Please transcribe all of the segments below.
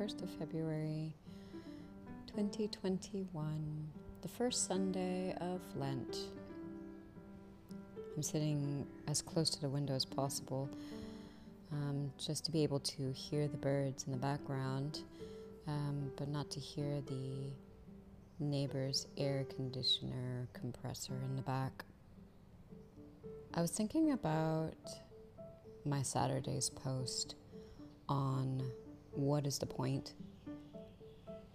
1st of February 2021, the first Sunday of Lent. I'm sitting as close to the window as possible um, just to be able to hear the birds in the background, um, but not to hear the neighbor's air conditioner compressor in the back. I was thinking about my Saturday's post on what is the point?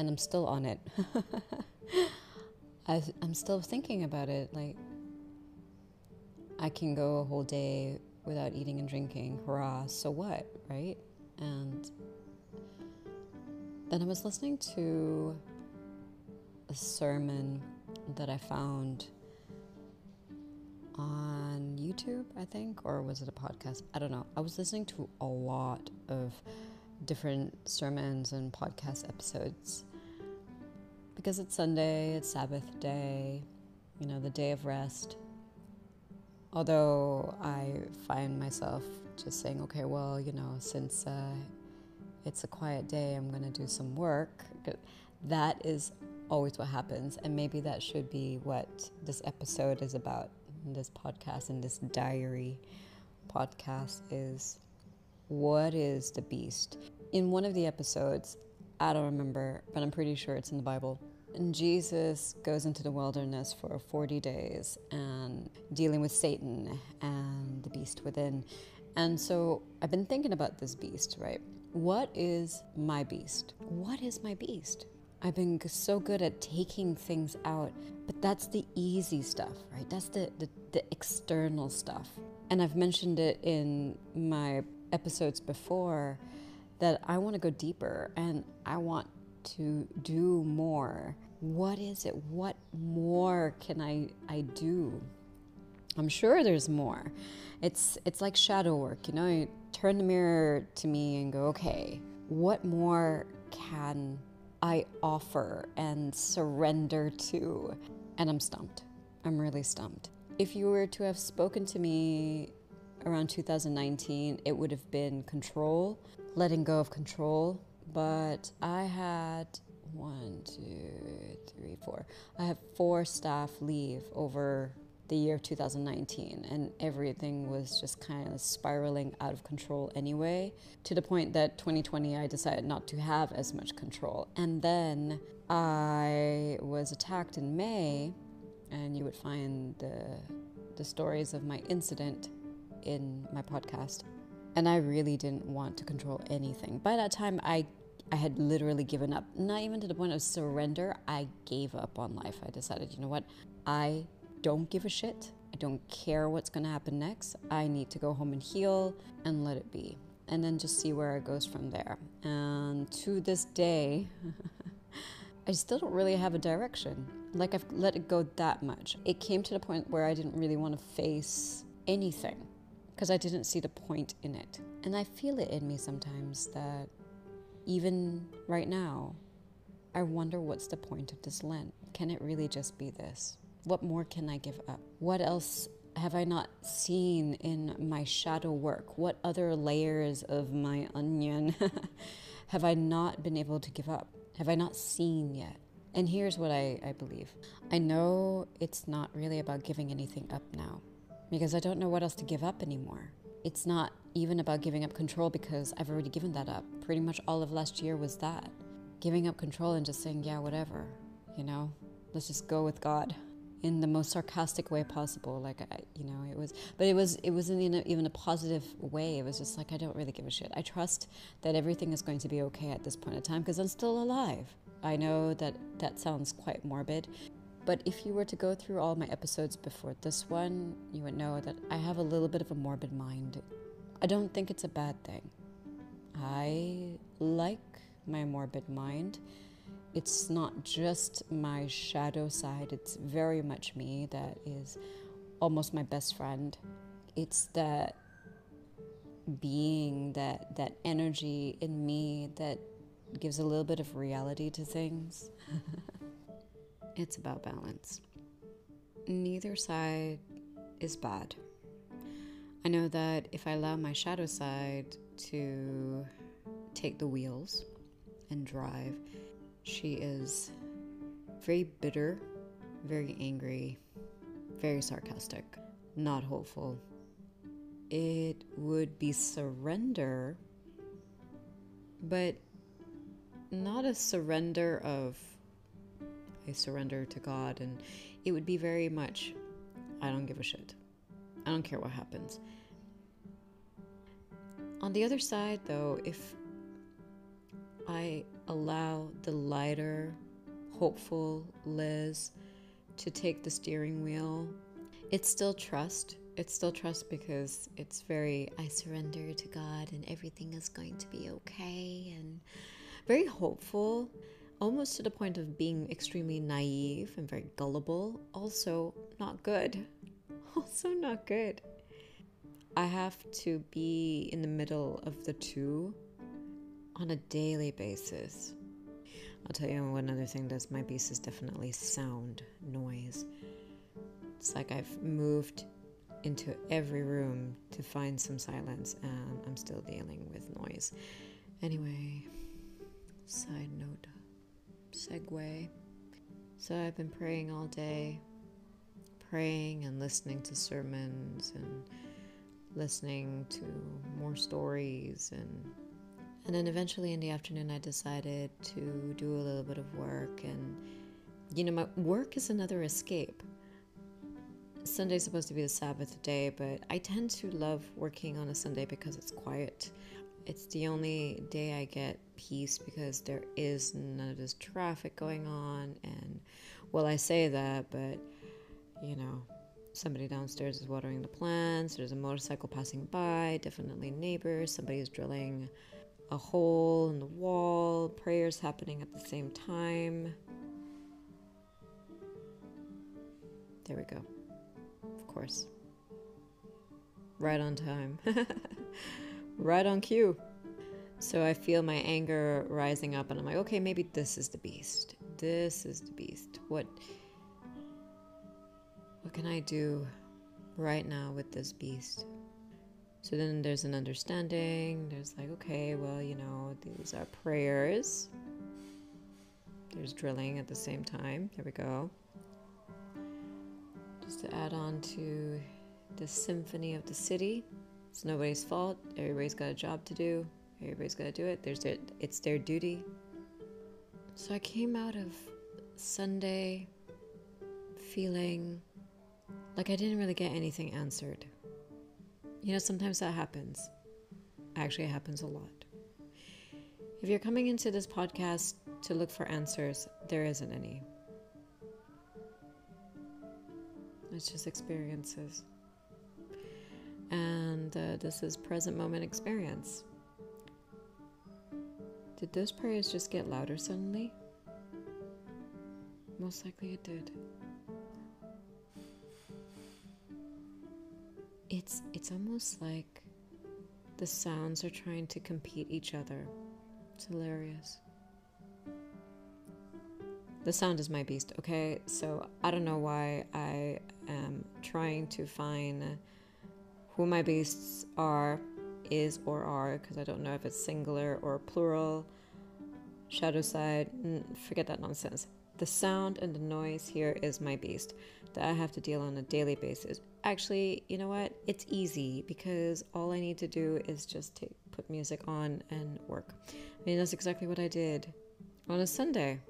and I'm still on it. I, I'm still thinking about it. Like, I can go a whole day without eating and drinking, hurrah, so what, right? And then I was listening to a sermon that I found on YouTube, I think, or was it a podcast? I don't know. I was listening to a lot of different sermons and podcast episodes because it's Sunday, it's Sabbath day, you know, the day of rest. Although I find myself just saying, okay, well, you know, since uh, it's a quiet day, I'm going to do some work. That is always what happens. And maybe that should be what this episode is about this podcast and this diary podcast is what is the beast? In one of the episodes, I don't remember, but I'm pretty sure it's in the Bible. And Jesus goes into the wilderness for 40 days and dealing with Satan and the beast within. And so I've been thinking about this beast, right? What is my beast? What is my beast? I've been so good at taking things out, but that's the easy stuff, right? That's the, the, the external stuff. And I've mentioned it in my episodes before that I want to go deeper and I want to do more. What is it? What more can I, I do? I'm sure there's more. It's it's like shadow work, you know. You turn the mirror to me and go, okay, what more can I offer and surrender to. And I'm stumped. I'm really stumped. If you were to have spoken to me around 2019, it would have been control, letting go of control. But I had one, two, three, four. I have four staff leave over the year 2019 and everything was just kind of spiraling out of control anyway to the point that 2020 I decided not to have as much control and then I was attacked in May and you would find the the stories of my incident in my podcast and I really didn't want to control anything by that time I I had literally given up not even to the point of surrender I gave up on life I decided you know what I don't give a shit. I don't care what's going to happen next. I need to go home and heal and let it be. And then just see where it goes from there. And to this day, I still don't really have a direction. Like I've let it go that much. It came to the point where I didn't really want to face anything because I didn't see the point in it. And I feel it in me sometimes that even right now, I wonder what's the point of this Lent? Can it really just be this? What more can I give up? What else have I not seen in my shadow work? What other layers of my onion have I not been able to give up? Have I not seen yet? And here's what I, I believe I know it's not really about giving anything up now because I don't know what else to give up anymore. It's not even about giving up control because I've already given that up. Pretty much all of last year was that giving up control and just saying, yeah, whatever, you know, let's just go with God in the most sarcastic way possible. Like I, you know, it was, but it was, it wasn't in a, even a positive way. It was just like I don't really give a shit. I trust that everything is going to be okay at this point in time because I'm still alive. I know that that sounds quite morbid, but if you were to go through all my episodes before this one, you would know that I have a little bit of a morbid mind. I don't think it's a bad thing. I like my morbid mind it's not just my shadow side, it's very much me that is almost my best friend. It's that being, that, that energy in me that gives a little bit of reality to things. it's about balance. Neither side is bad. I know that if I allow my shadow side to take the wheels, and drive. She is very bitter, very angry, very sarcastic, not hopeful. It would be surrender, but not a surrender of I surrender to God, and it would be very much I don't give a shit. I don't care what happens. On the other side, though, if I allow the lighter, hopeful Liz to take the steering wheel, it's still trust. It's still trust because it's very, I surrender to God and everything is going to be okay, and very hopeful, almost to the point of being extremely naive and very gullible. Also, not good. Also, not good. I have to be in the middle of the two on a daily basis. I'll tell you one other thing that's my beast is definitely sound, noise. It's like I've moved into every room to find some silence and I'm still dealing with noise. Anyway, side note, segue. So I've been praying all day, praying and listening to sermons and listening to more stories and and then eventually in the afternoon I decided to do a little bit of work and you know my work is another escape. Sunday's supposed to be the Sabbath day, but I tend to love working on a Sunday because it's quiet. It's the only day I get peace because there is none of this traffic going on and well I say that, but you know, Somebody downstairs is watering the plants. There's a motorcycle passing by. Definitely neighbors. Somebody is drilling a hole in the wall. Prayers happening at the same time. There we go. Of course. Right on time. right on cue. So I feel my anger rising up, and I'm like, okay, maybe this is the beast. This is the beast. What what can I do right now with this beast? So then there's an understanding. There's like, okay, well, you know, these are prayers. There's drilling at the same time. There we go. Just to add on to the symphony of the city. It's nobody's fault. Everybody's got a job to do. Everybody's got to do it. There's their, it's their duty. So I came out of Sunday feeling like I didn't really get anything answered. You know, sometimes that happens. Actually, it happens a lot. If you're coming into this podcast to look for answers, there isn't any. It's just experiences. And uh, this is present moment experience. Did those prayers just get louder suddenly? Most likely it did. it's it's almost like the sounds are trying to compete each other. It's hilarious. The sound is my beast, okay? So I don't know why I am trying to find who my beasts are, is or are, because I don't know if it's singular or plural. Shadow side, forget that nonsense. The sound and the noise here is my beast that I have to deal on a daily basis. Actually, you know what? It's easy because all I need to do is just take, put music on and work. I mean, that's exactly what I did on a Sunday.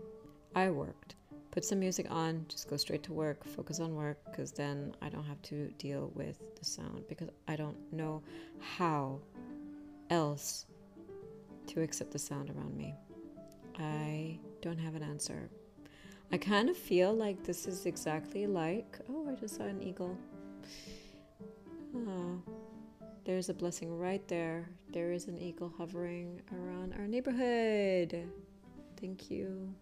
I worked, put some music on, just go straight to work, focus on work, because then I don't have to deal with the sound because I don't know how else to accept the sound around me. I don't have an answer. I kind of feel like this is exactly like. Oh, I just saw an eagle. Oh, there's a blessing right there. There is an eagle hovering around our neighborhood. Thank you.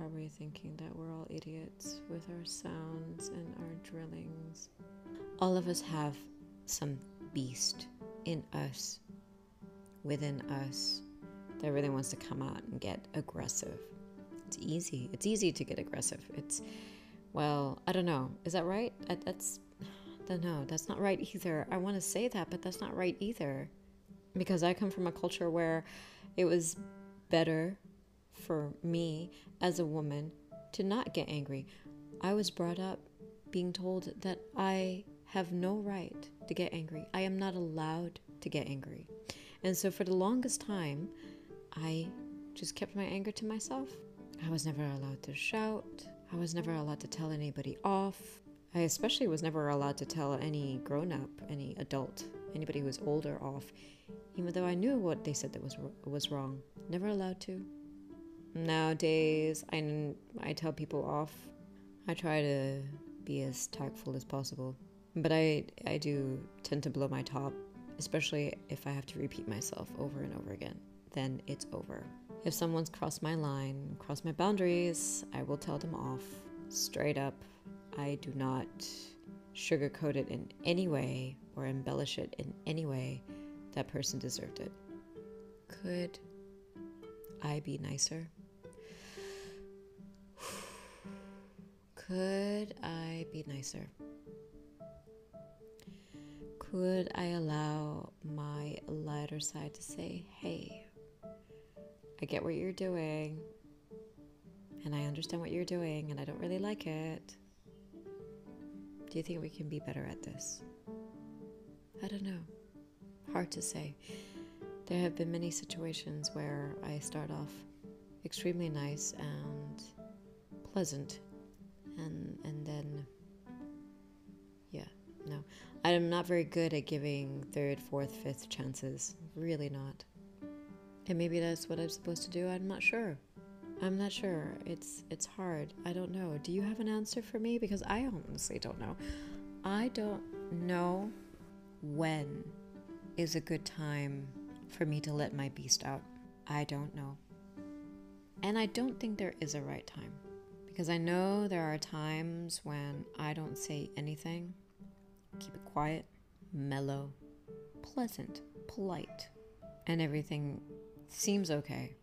Probably thinking that we're all idiots with our sounds and our drillings. All of us have some beast in us, within us, that really wants to come out and get aggressive. It's easy. It's easy to get aggressive. It's, well, I don't know. Is that right? That's no, that's not right either. I want to say that, but that's not right either. Because I come from a culture where It was better for me as a woman to not get angry. I was brought up being told that I have no right to get angry. I am not allowed to get angry. And so for the longest time, I just kept my anger to myself. I was never allowed to shout. I was never allowed to tell anybody off. I especially was never allowed to tell any grown up, any adult, anybody who was older off, even though I knew what they said that was was wrong. Never allowed to. Nowadays, I, I tell people off. I try to be as tactful as possible. But I, I do tend to blow my top, especially if I have to repeat myself over and over again. Then it's over. If someone's crossed my line, crossed my boundaries, I will tell them off straight up. I do not sugarcoat it in any way or embellish it in any way. That person deserved it. Could I be nicer? Could I be nicer? Could I allow my lighter side to say, hey, I get what you're doing, and I understand what you're doing, and I don't really like it. Do you think we can be better at this? I don't know. Hard to say. There have been many situations where I start off extremely nice and pleasant and and then yeah no. I'm not very good at giving third fourth fifth chances. Really not. And maybe that's what i'm supposed to do. I'm not sure. I'm not sure. It's it's hard. I don't know. Do you have an answer for me? Because i honestly don't know. I don't know when is a good time for me to let my beast out. I don't know. And i don't think there is a right time because I know there are times when I don't say anything, keep it quiet, mellow, pleasant, polite, and everything seems okay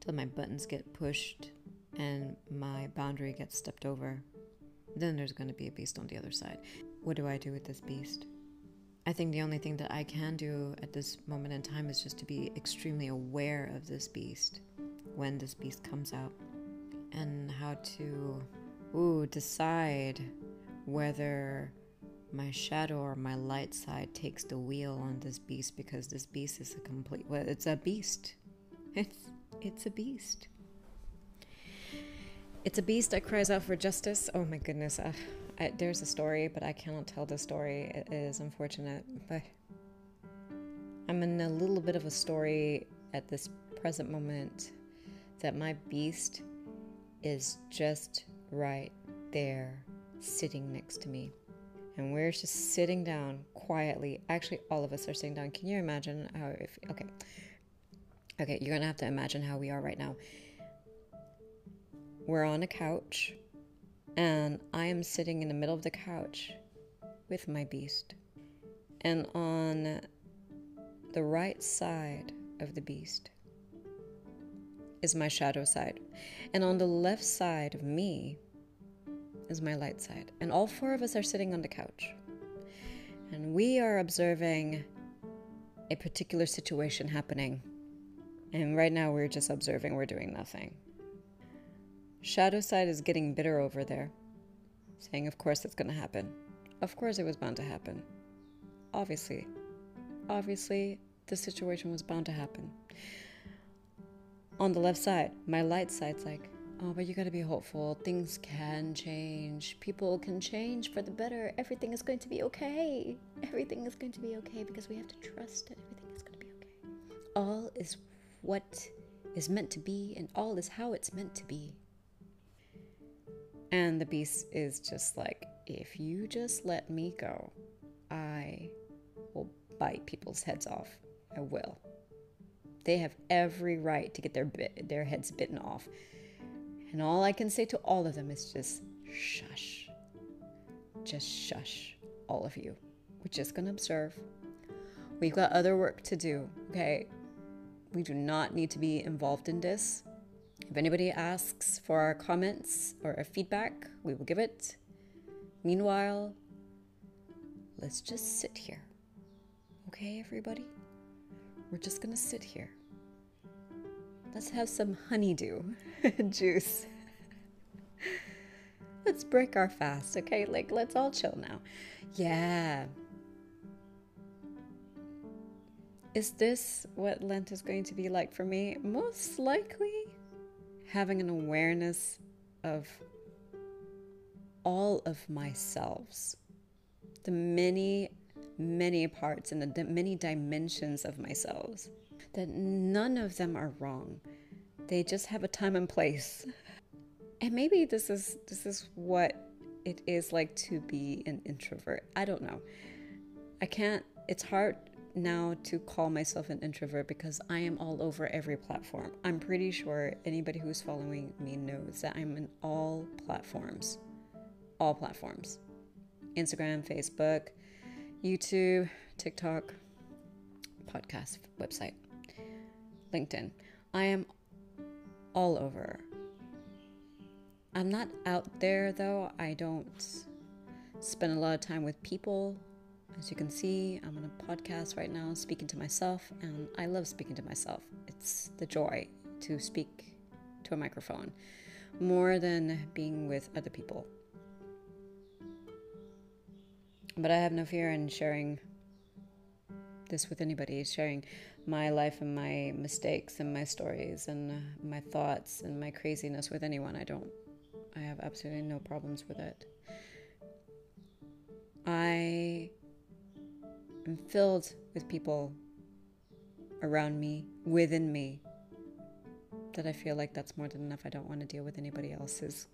till my buttons get pushed and my boundary gets stepped over. Then there's going to be a beast on the other side. What do I do with this beast? I think the only thing that I can do at this moment in time is just to be extremely aware of this beast when this beast comes out and how to ooh, decide whether my shadow or my light side takes the wheel on this beast because this beast is a complete well it's a beast. It's it's a beast. It's a beast that cries out for justice. Oh my goodness. Uh, I, there's a story but i cannot tell the story. It is unfortunate but i'm in a little bit of a story at this present moment that my beast is just right there sitting next to me. And we're just sitting down quietly. Actually, all of us are sitting down. Can you imagine how if okay. Okay, you're gonna have to imagine how we are right now. We're on a couch, and I am sitting in the middle of the couch with my beast. And on the right side of the beast is my shadow side. And on the left side of me is my light side. And all four of us are sitting on the couch. And we are observing a particular situation happening. And right now we're just observing, we're doing nothing. Shadow side is getting bitter over there, saying, Of course it's to happen. Of course it was bound to happen. Obviously. Obviously, the situation was bound to happen on the left side. My light side's like, oh, but you gotta be hopeful. Things can change. People can change for the better. Everything is going to be okay. Everything is going to be okay because we have to trust that everything is going to be okay. All is what is meant to be, and all is how it's meant to be. And the beast is just like, if you just let me go, I will bite people's heads off. I will. They have every right to get their bit, their heads bitten off. And all I can say to all of them is just shush. Just shush, all of you. We're just going to observe. We've got other work to do, okay? We do not need to be involved in this. If anybody asks for our comments or our feedback, we will give it. Meanwhile, let's just sit here. Okay, everybody? We're just to sit here Let's have some honeydew juice. let's break our fast, okay? Like, let's all chill now. Yeah. Is this what Lent is going to be like for me? Most likely having an awareness of all of myself, the many, many parts and the many dimensions of myself, that none of them are wrong. They just have a time and place. And maybe this is this is what it is like to be an introvert. I don't know. I can't it's hard now to call myself an introvert because I am all over every platform. I'm pretty sure anybody who's following me knows that I'm in all platforms all platforms Instagram, Facebook, YouTube, TikTok, podcast, website, LinkedIn. I am all over. I'm not out there though. I don't spend a lot of time with people. As you can see, I'm on a podcast right now speaking to myself, and I love speaking to myself. It's the joy to speak to a microphone more than being with other people. But I have no fear in sharing this with anybody, sharing my life and my mistakes and my stories and uh, my thoughts and my craziness with anyone. I don't, I have absolutely no problems with it. I am filled with people around me, within me, that I feel like that's more than enough. I don't want to deal with anybody else's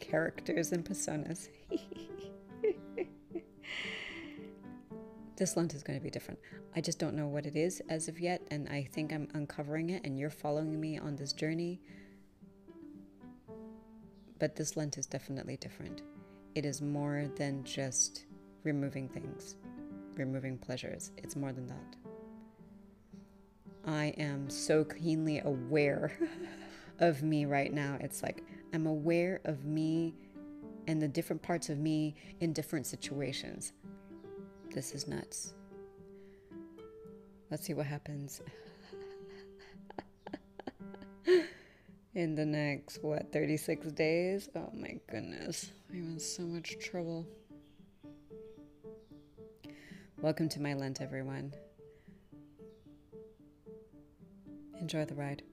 characters and personas. this Lent is going to be different. I just don't know what it is as of yet, and I think I'm uncovering it, and you're following me on this journey. But this Lent is definitely different. It is more than just removing things, removing pleasures. It's more than that. I am so keenly aware of me right now. It's like I'm aware of me and the different parts of me in different situations. This is nuts. Let's see what happens in the next, what, 36 days? Oh my goodness. I'm in so much trouble. Welcome to my Lent, everyone. Enjoy the ride.